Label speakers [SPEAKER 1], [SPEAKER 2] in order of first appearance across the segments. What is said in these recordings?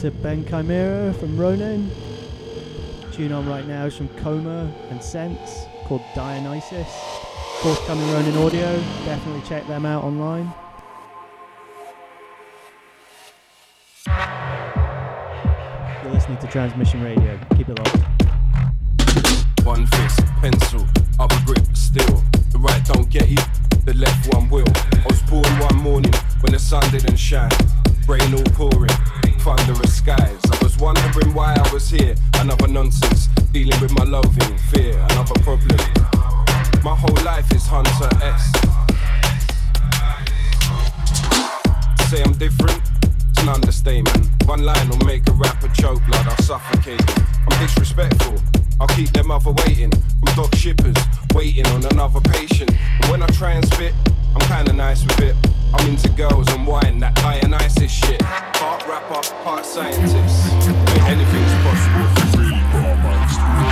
[SPEAKER 1] to Ben Chimera from Ronin. Tune on right now is from Coma and Sense called Dionysus. Forthcoming Ronin audio. Definitely check them out online. You're listening to Transmission Radio. Keep it locked.
[SPEAKER 2] One fist, pencil, other grip, still. The right don't get you, the left one will. I was born one morning when the sun didn't shine. Rain all pouring thunderous skies. I was wondering why I was here. Another nonsense, dealing with my loving fear, another problem. My whole life is Hunter S. Say I'm different, it's an understatement. One line will make a rapper choke blood, I'll suffocate. I'm disrespectful, I'll keep them other waiting. I'm doc shippers, waiting on another patient. And when I try and spit, I'm kinda nice with it. I'm into girls and wine, that Dionysus shit. Part rapper, part scientist. Anything's possible for you.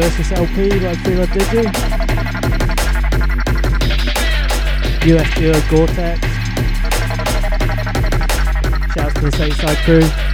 [SPEAKER 3] Versus LP Free Love Digi. US duo Goreteks. Shouts to the Stateside crew.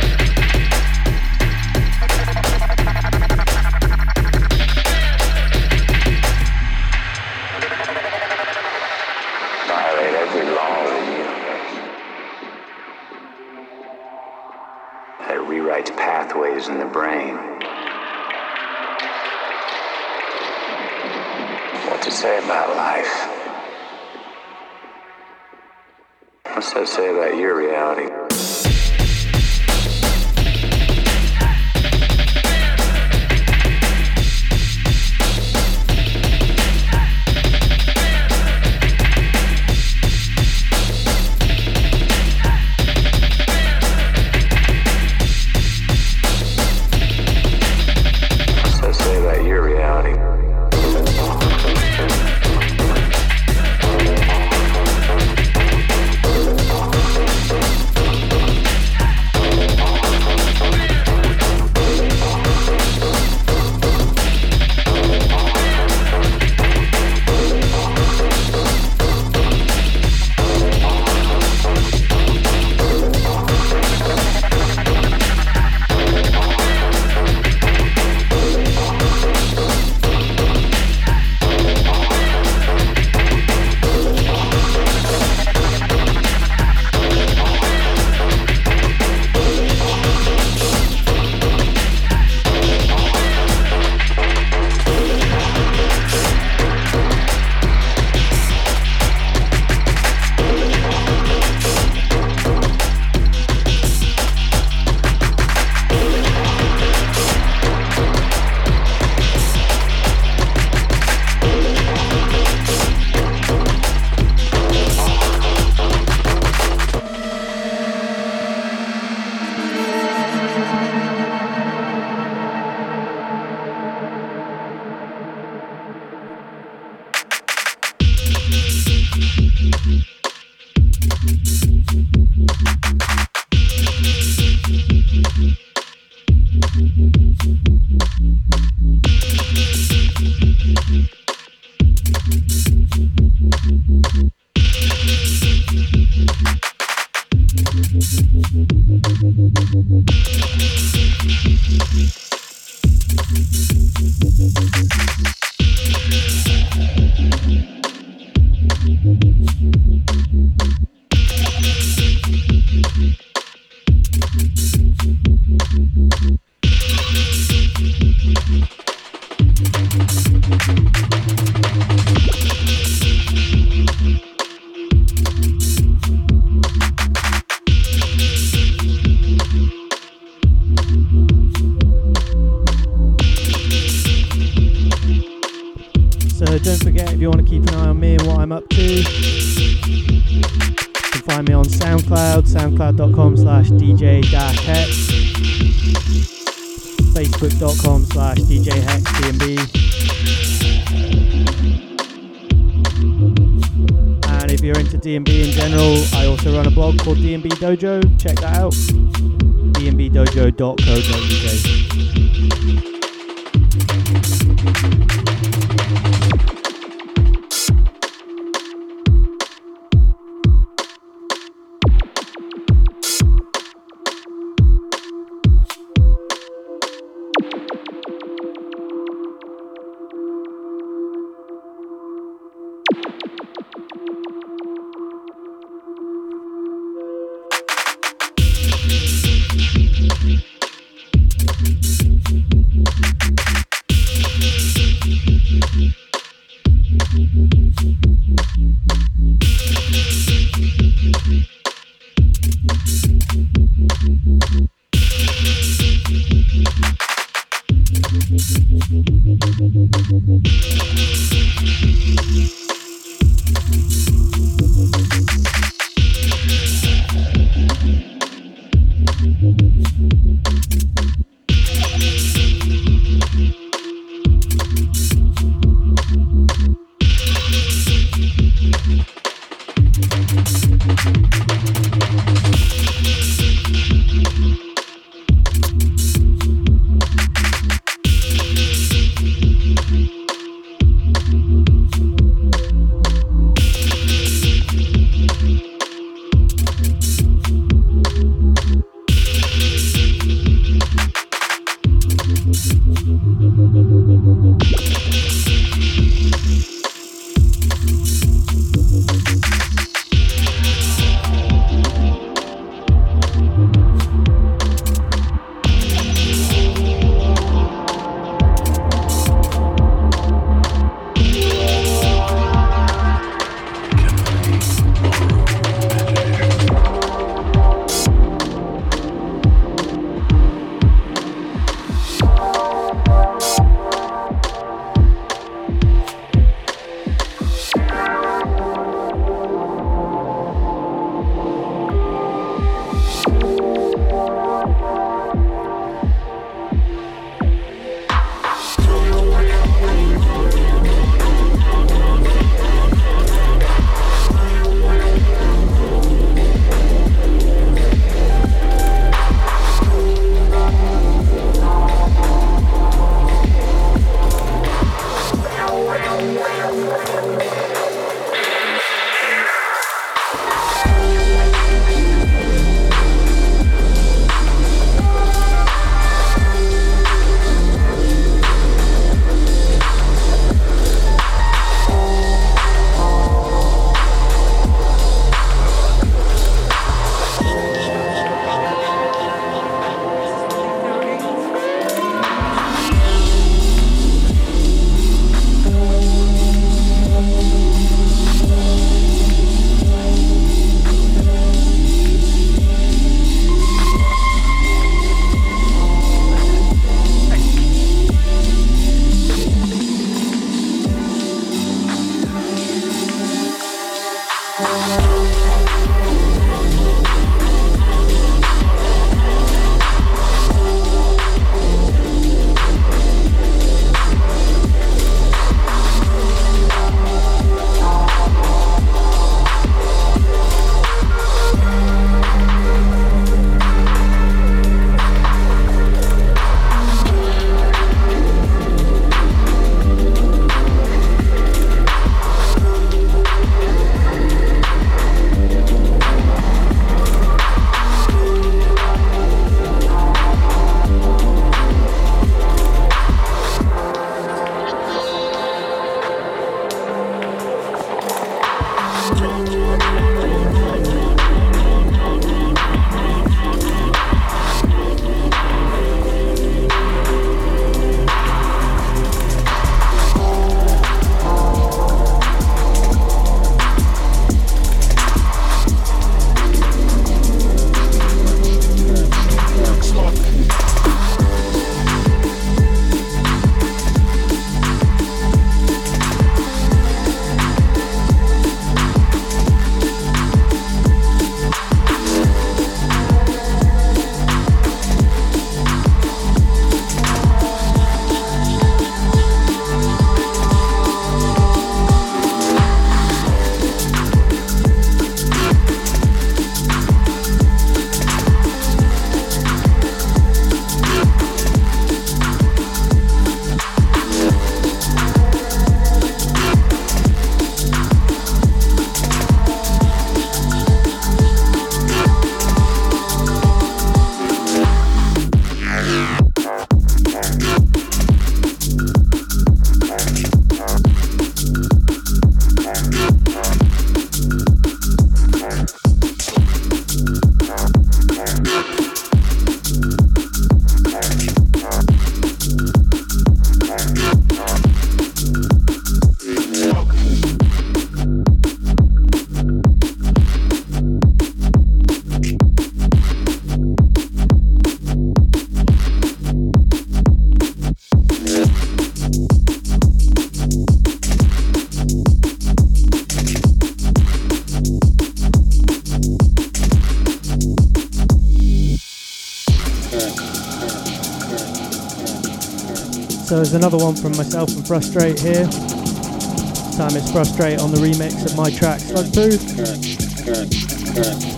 [SPEAKER 1] So there's another one from myself and Frustrate here. This time it's Frustrate on the remix of my track Slugproof.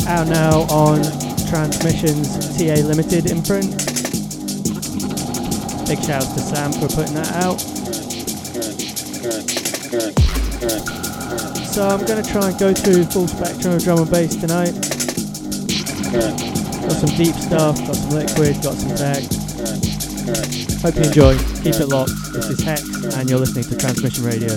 [SPEAKER 1] Out now on Transmissions TA Limited imprint. Big shout out to Sam for putting that out. So I'm going to try and go through full spectrum of drum and bass tonight. Got some deep stuff, got some liquid, got some tech. Hope you enjoy. Keep it locked. This is Hex, and you're listening to Transmission Radio.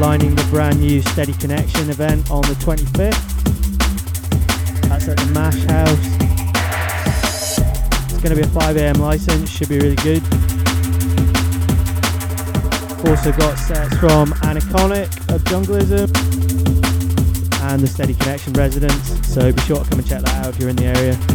[SPEAKER 1] Headlining the brand new Steady Connection event on the 25th. That's at the Mash House. It's going to be a 5am license, should be really good. Also got sets from Anaconic of Jungleism and the Steady Connection residents, so be sure to come and check that out if you're in the area.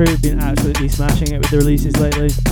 [SPEAKER 1] Flexout been absolutely smashing it with the releases lately.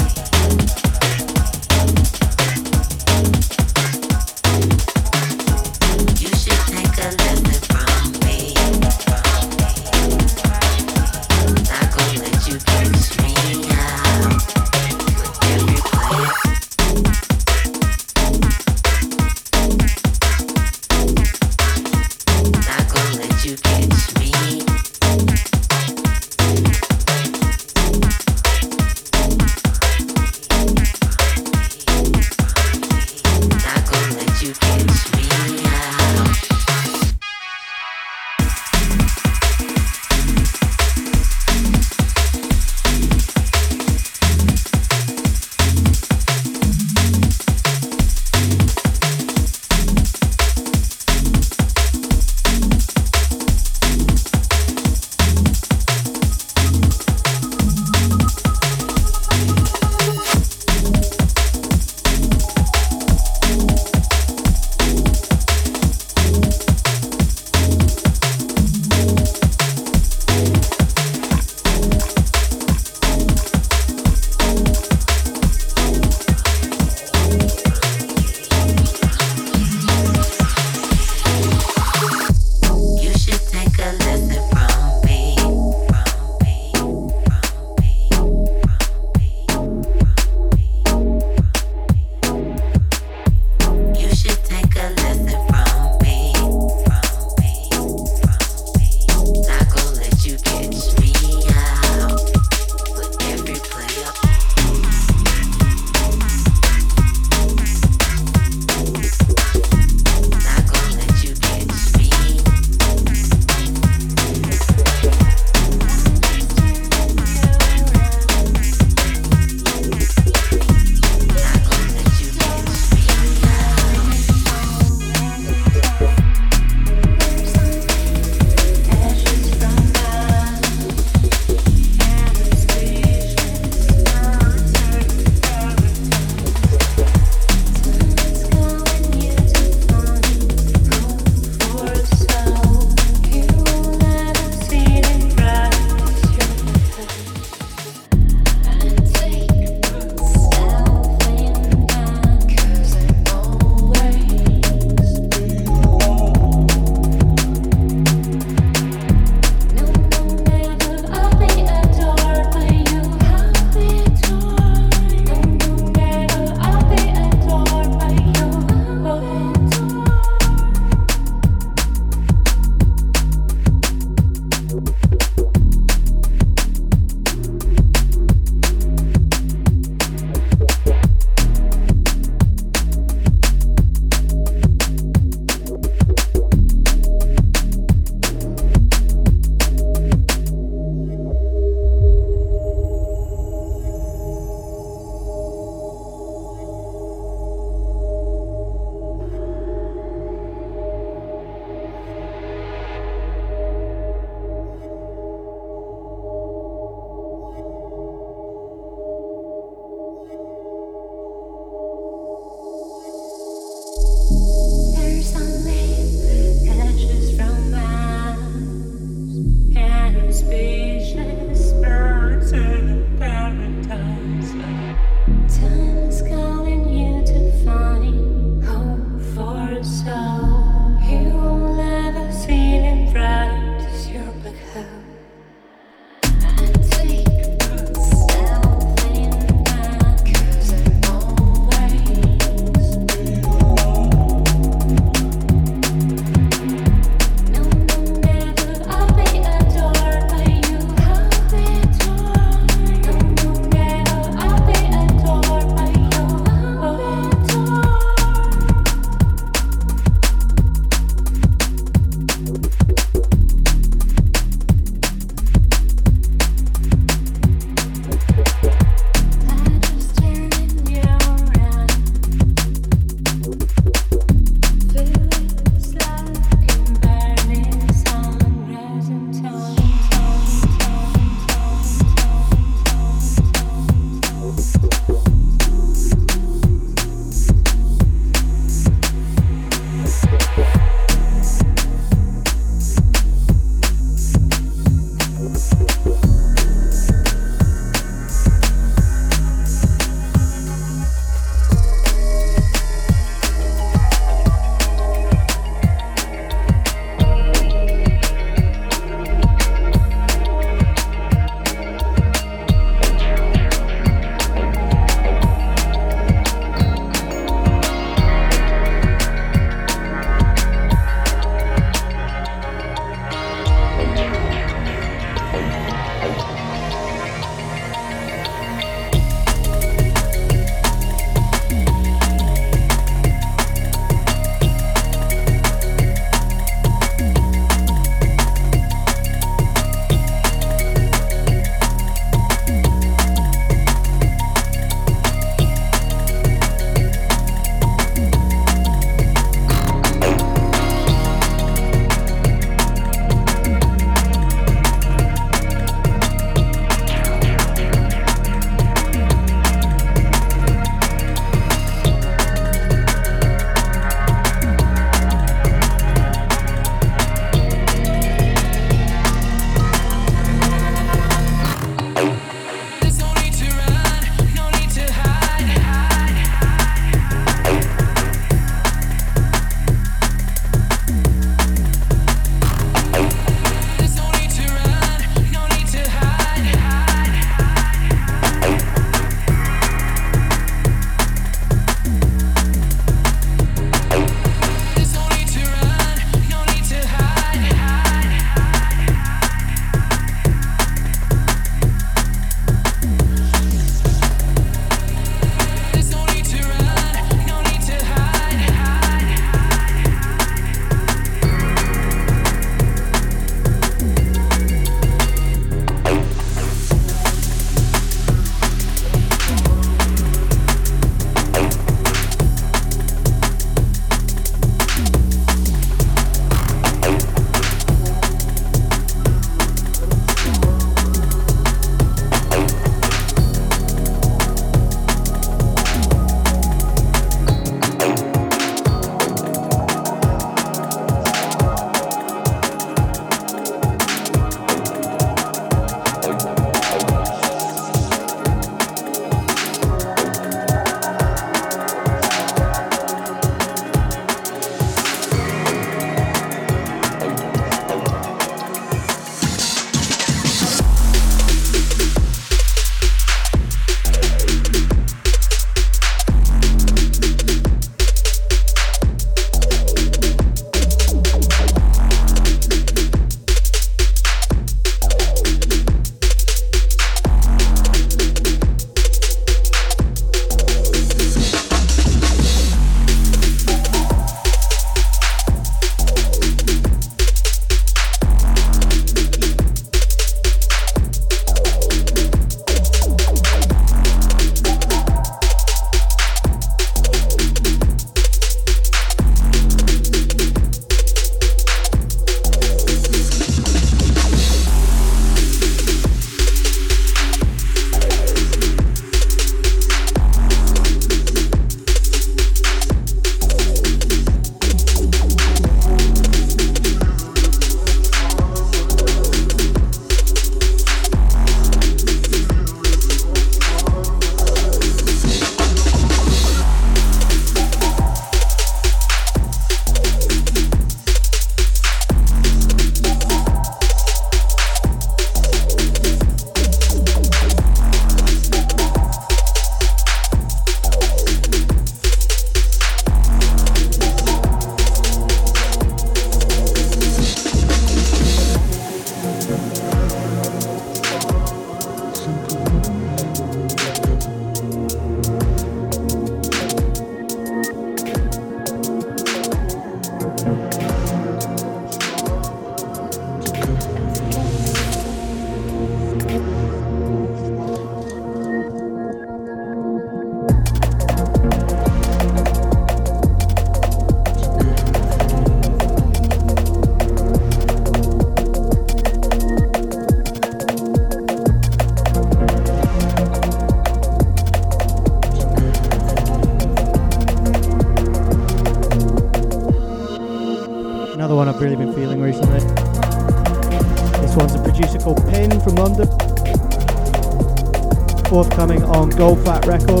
[SPEAKER 4] On
[SPEAKER 5] Goldfat Records.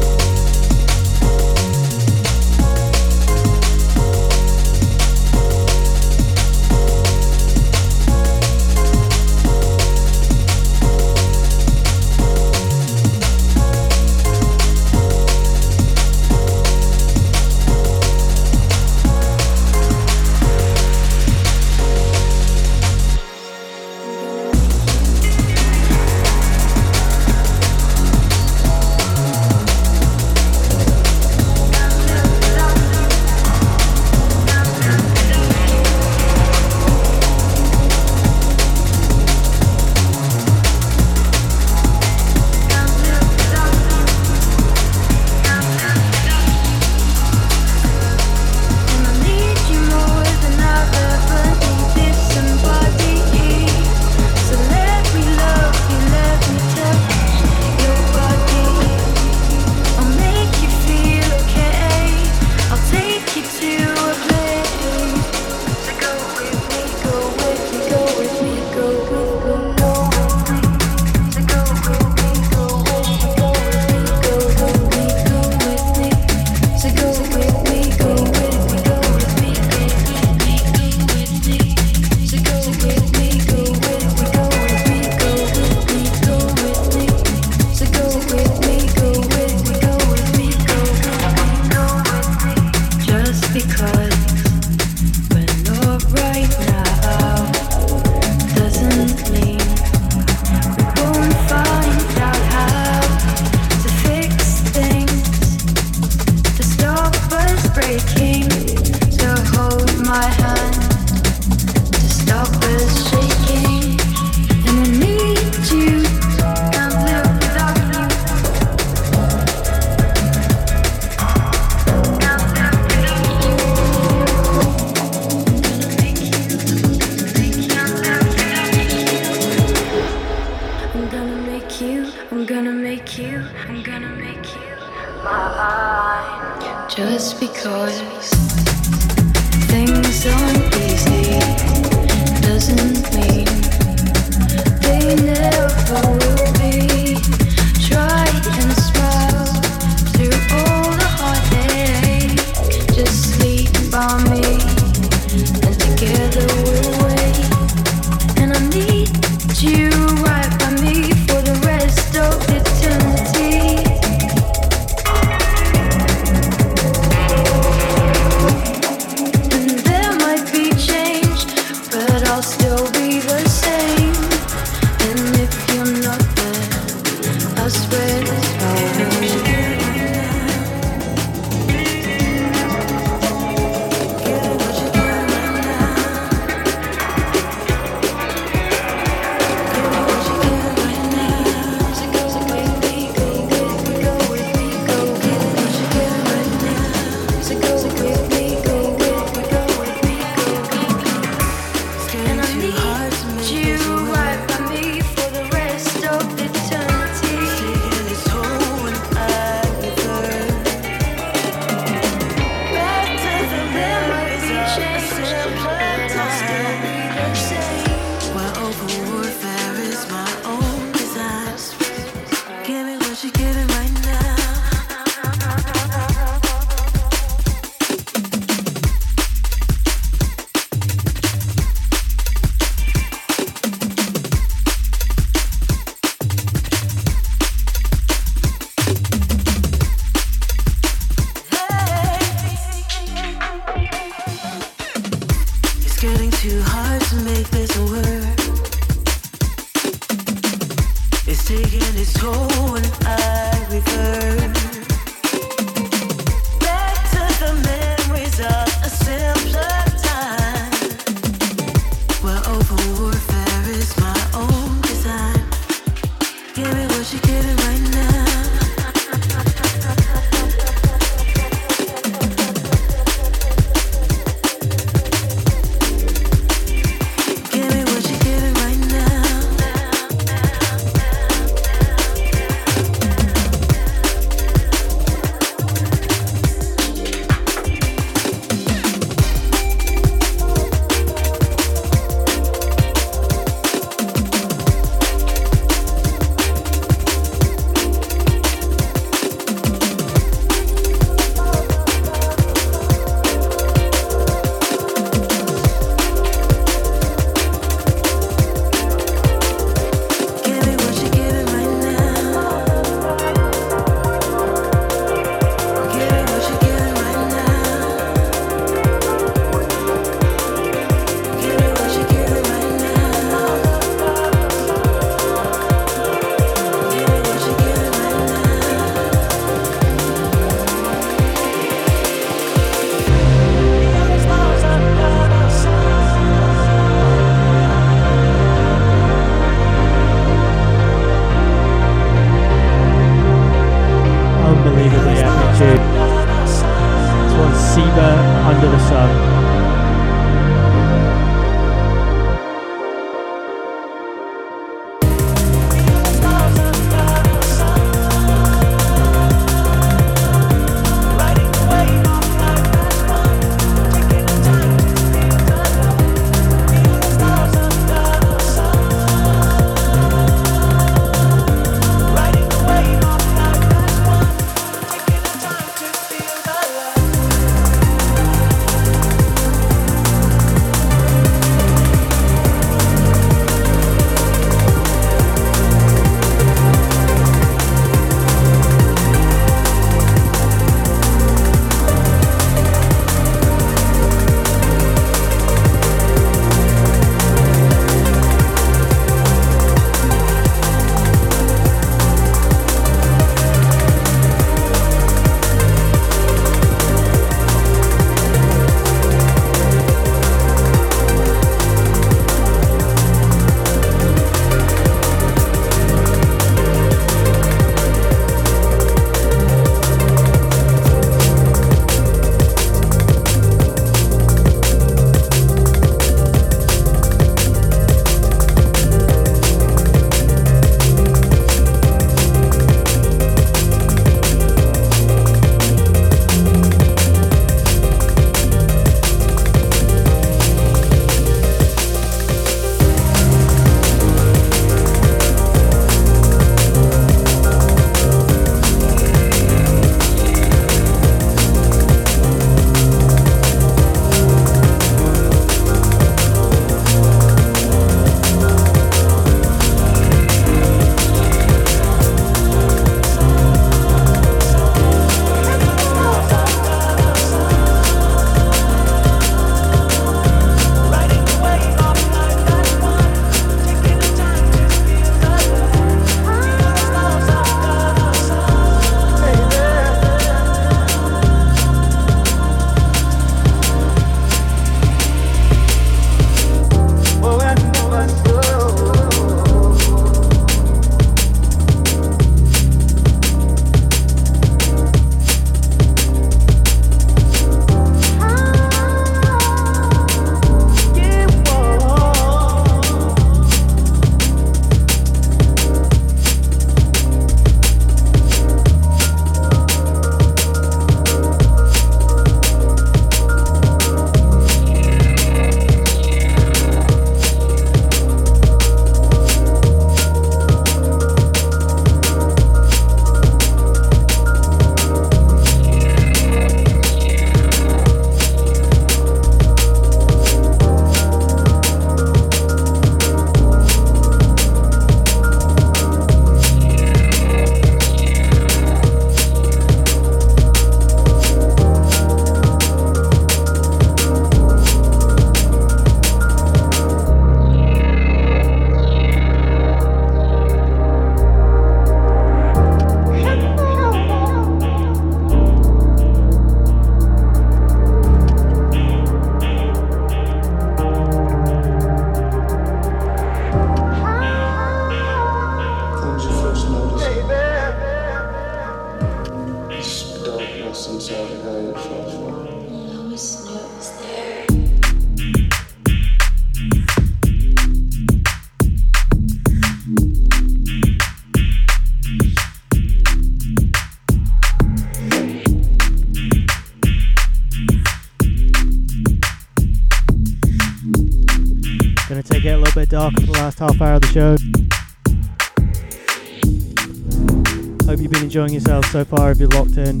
[SPEAKER 1] So far if you're locked in.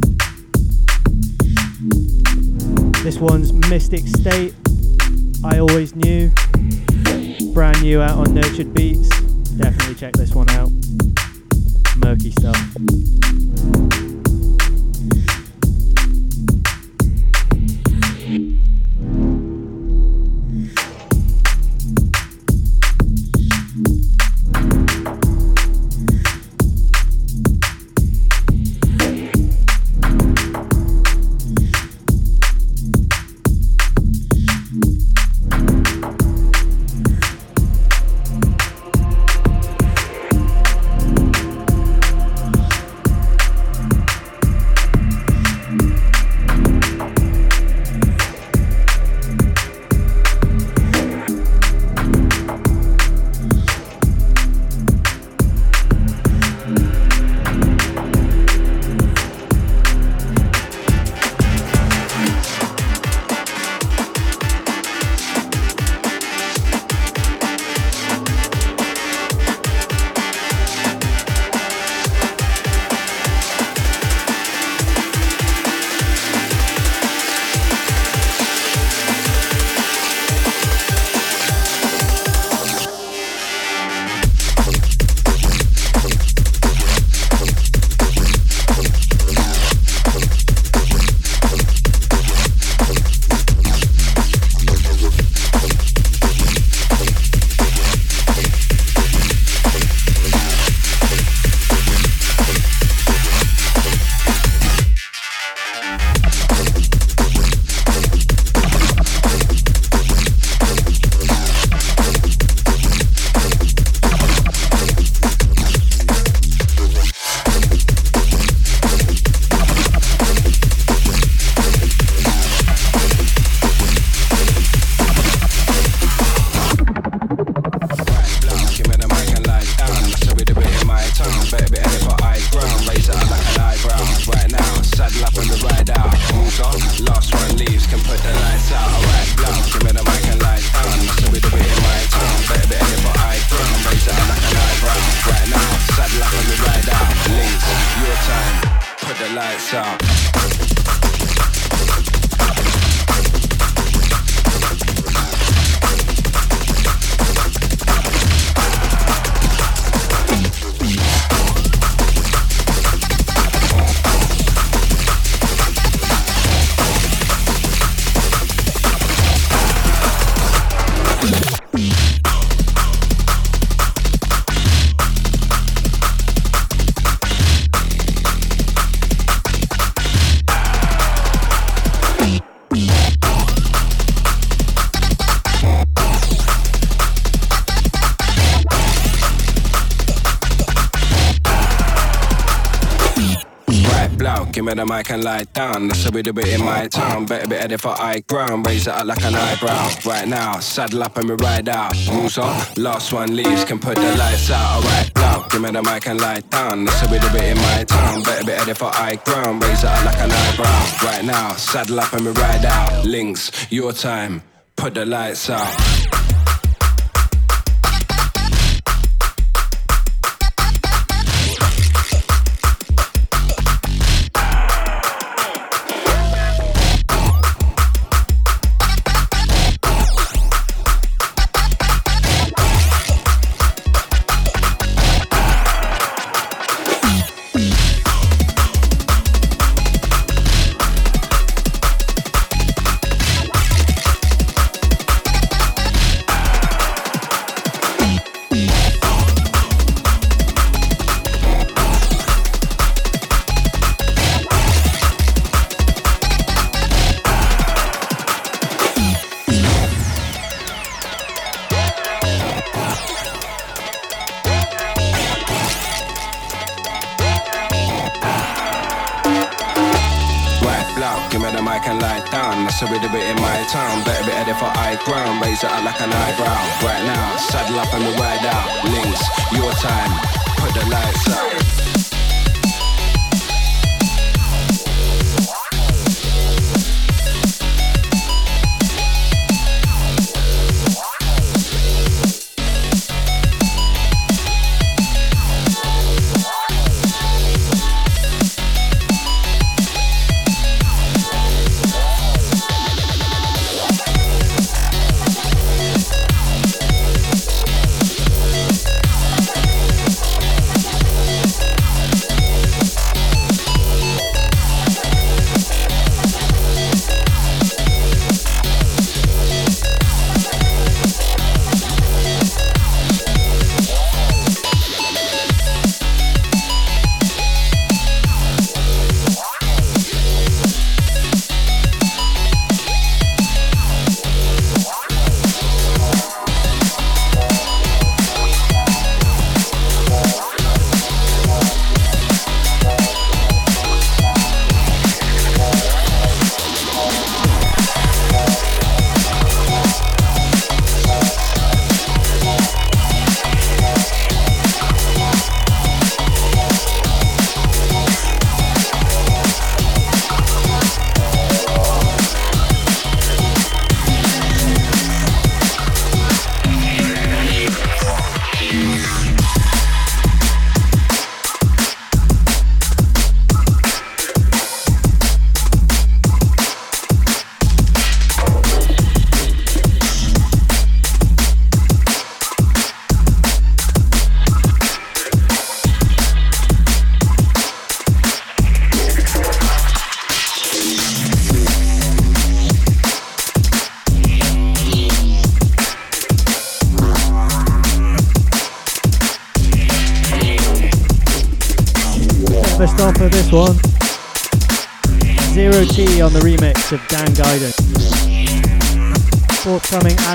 [SPEAKER 1] This one's Mystic State. I always knew. Brand new out on Nurtured Beatz. Definitely check this one out.
[SPEAKER 2] The out. Me the mic and lie down. That's how we do it in my town. Better be ready for high ground. Raise it up like an eyebrow. Right now, saddle up and we ride out. Rules on. Last one leaves can put the lights out. Alright, now give me the mic and lie down. That's how we do it in my town. Better be ready for high ground. Raise it up like an eyebrow. Right now, saddle up and we ride out. Links, your time. Put the lights out.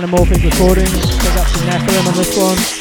[SPEAKER 1] Anamorphic recordings. Pick up some Nephilim on this one.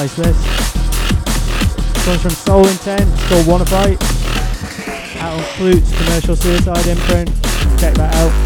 [SPEAKER 1] Slice this. One's from Soul Intent, called Wanna Fight. Out on Klute's Commercial Suicide imprint. Check that out.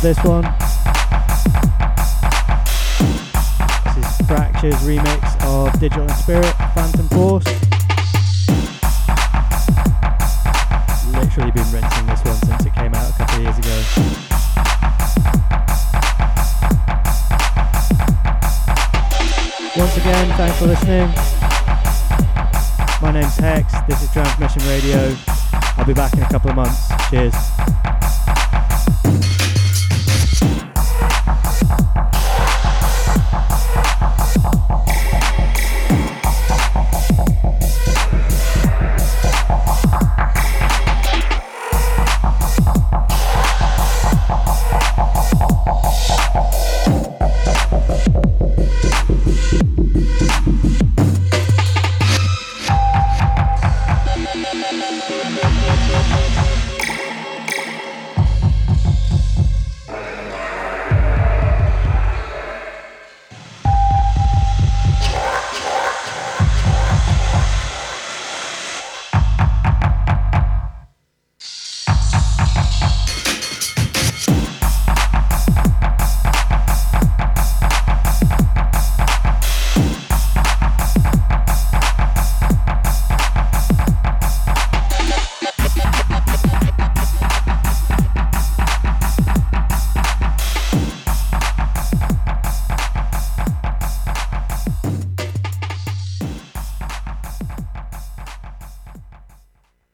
[SPEAKER 1] This one.